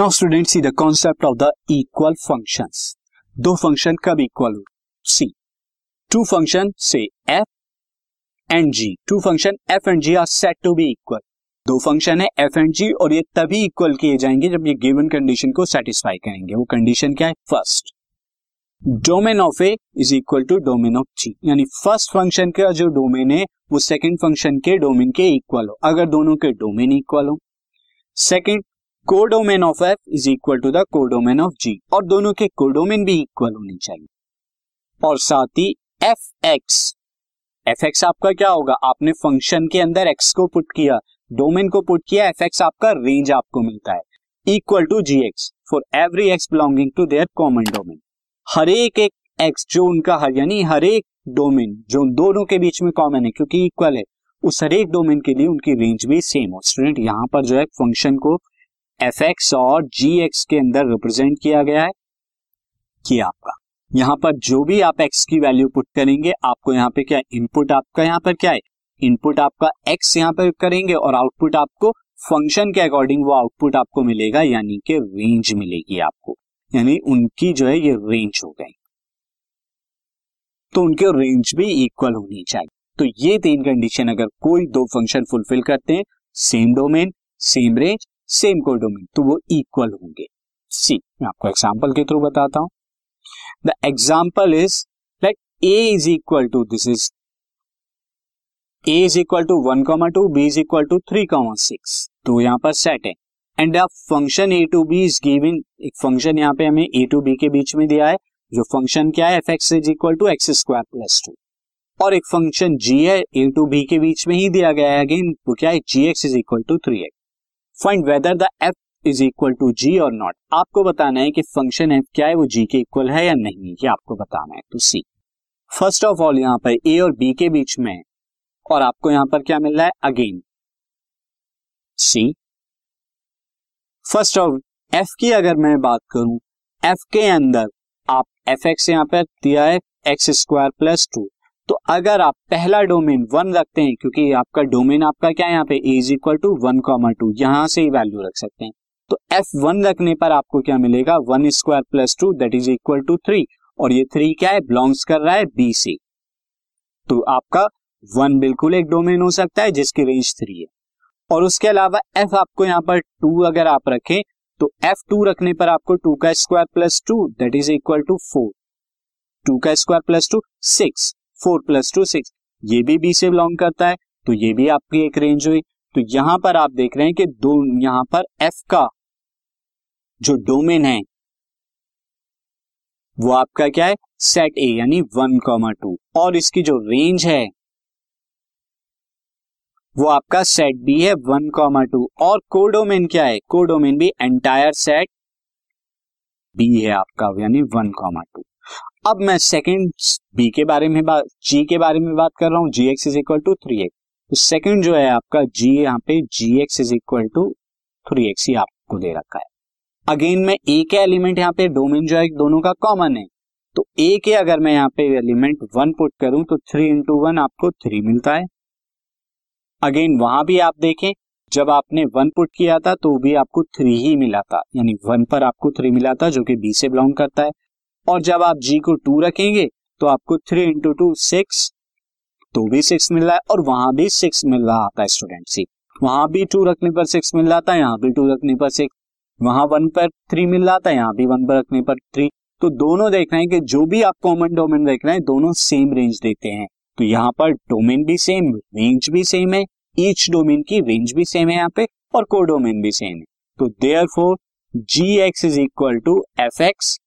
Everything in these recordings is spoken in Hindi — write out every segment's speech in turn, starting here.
Now student see the concept of the equal functions दो फ़ंक्शन कब इक्वल हो see two function say f and g two function f and g are set to be equal दो फ़ंक्शन है एफ़ एंड जी और ये तभी इक्वल किए जाएँगे जब ये गिवन कंडीशन को सेटिस्फाई करेंगे। वो कंडीशन क्या है? First domain of a is equal to domain of g यानी फ़र्स्ट फ़ंक्शन का जो डोमेन है, वो सेकेंड फ़ंक्शन के डोमेन के इक्वल हो। अगर दोनों के डोमेन इक्वल हो। Second codomain of f is equal to the codomain of g और दोनों के कोडोमेन भी इक्वल होनी चाहिए। और साथ ही एफ़ एक्स एफ़ एक्स आपका क्या होगा? आपने फ़ंक्शन के अंदर एक्स को पुट किया डोमेन को पुट किया एफ़ एक्स आपका रेंज आपको मिलता है। Equal to g x for every x belonging to their common domain हर एक एक एक्स जो उनका हर, यानी हर एक डोमेन जो दोनों के बीच में कॉमन है, क्योंकि इक्वल है, उस हर एक डोमेन के लिए उनकी रेंज भी सेम हो। स्टूडेंट यहाँ पर जो है फ़ंक्शन को एफ़ एक्स और जी एक्स के अंदर रिप्रेजेंट किया गया है। कि आपका। यहाँ पर जो भी आप एक्स की वैल्यू पुट करेंगे, आपको यहाँ पे क्या इनपुट आपका यहाँ पर क्या है? इनपुट आपका एक्स यहाँ पर करेंगे और आउटपुट आपको फ़ंक्शन के अकॉर्डिंग वो आउटपुट आपको मिलेगा, यानी कि रेंज मिलेगी आपको। यानी उनकी जो है ये रेंज हो गई। तो उनके रेंज भी इक्वल होनी चाहिए। तो ये तीन कंडीशन अगर कोई दो फ़ंक्शन फुलफिल करते हैं same domain same range same codomain तो वो इक्वल होंगे। सी मैं आपको एग्ज़ाम्पल के थ्रू बताता हूँ। The example is like a is equal to this is a is equal to one comma two b is equal to three comma six तो यहाँ पर सेट है। And the function a to b is giving एक फ़ंक्शन यहाँ पे हमें ए टू बी के बीच में दिया है, जो फ़ंक्शन क्या है? F x is equal to x square plus two और एक फ़ंक्शन जी है ए टू बी के बीच में ही दिया गया है अगेन वो क्या है? G x is equal to three x find whether the f is equal to g और नॉट आपको बताना है कि फ़ंक्शन एफ़ क्या है, वो जी के इक्वल है या नहीं, ये आपको बताना है तो सी फ़र्स्ट ऑफ़ ऑल यहाँ पर ए और बी के बीच में, और आपको यहाँ पर क्या मिल रहा है? Again see first of f की अगर मैं बात करूँ एफ़ के अंदर आप एफ़ एक्स यहाँ पर दिया है एक्स स्क्वायर प्लस टू तो अगर आप पहला डोमेन वन रखते हैं, क्योंकि आपका डोमेन आपका क्या है यहाँ पे? Is equal to one comma two यहाँ से ही वैल्यू रख सकते हैं। तो एफ़ वन रखने पर आपको क्या मिलेगा? One square plus two that is equal to three और ये थ्री क्या है? बिलोंग्स कर रहा है बी से। तो आपका वन बिल्कुल एक डोमेन हो सकता है, जिसकी रेंज थ्री है। और उसके अलावा एफ़ आपको यहाँ पर टू अगर आप रखें तो एफ़ टू रखने पर आपको टू का square plus two that is equal to four two का square plus two six four plus two six. ये भी बी से बिलोंग करता है तो ये भी आपकी एक रेंज हुई। तो यहाँ पर आप देख रहे हैं कि दो, यहाँ पर एफ़ का जो डोमेन है, वो आपका क्या है? सेट ए यानी वन कॉमा टू और इसकी जो रेंज है, वो आपका सेट बी है वन कॉमा टू और कोडोमेन क्या है? कोडोमेन भी एंटायर सेट बी है आपका, यानी वन कॉमा टू अब मैं सेकंड बी के बारे में बात जी के बारे में बात कर रहा हूँ g x is equal to three x तो सेकंड जो है आपका जी यहाँ पे g x is equal to three x ही आपको दे रखा है। अगेन मैं ए के एलिमेंट यहाँ पे डोमेन जो है दोनों का कॉमन है। तो ए के अगर मैं यहाँ पे एलिमेंट वन पुट करूँ तो थ्री इंटू वन आपको थ्री मिलता है। अगेन वहाँ भी आप देखें, जब आपने वन पुट किया था तो भी आपको थ्री ही मिला था। यानी वन पर आपको थ्री मिला था, जो कि बी से बिलोंग करता है। और जब आप जी को टू रखेंगे तो आपको थ्री इंटू टू सिक्स तो भी सिक्स मिल रहा है और वहाँ भी सिक्स मिल रहा था स्टूडेंट सी वहाँ भी टू रखने पर सिक्स मिल रहा था यहाँ भी टू रखने पर सिक्स वहाँ वन पर थ्री मिल रहा था यहाँ भी वन पर रखने पर थ्री तो दोनों देख रहे हैं कि जो भी आप कॉमन डोमेन देख रहे हैं, दोनों सेम रेंज देते हैं. तो यहाँ पर डोमेन भी सेम रेंज भी सेम है ईच डोमेन की रेंज भी सेम है यहाँ पे और को डोमेन भी सेम है. तो therefore g x is equal to f x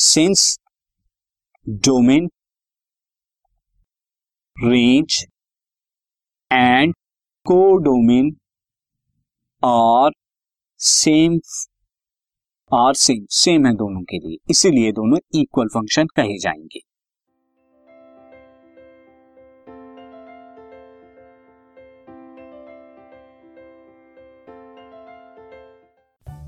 since domain range and codomain are same are same same है दोनों के लिए। इसीलिए दोनों इक्वल फ़ंक्शन कहे जाएँगे।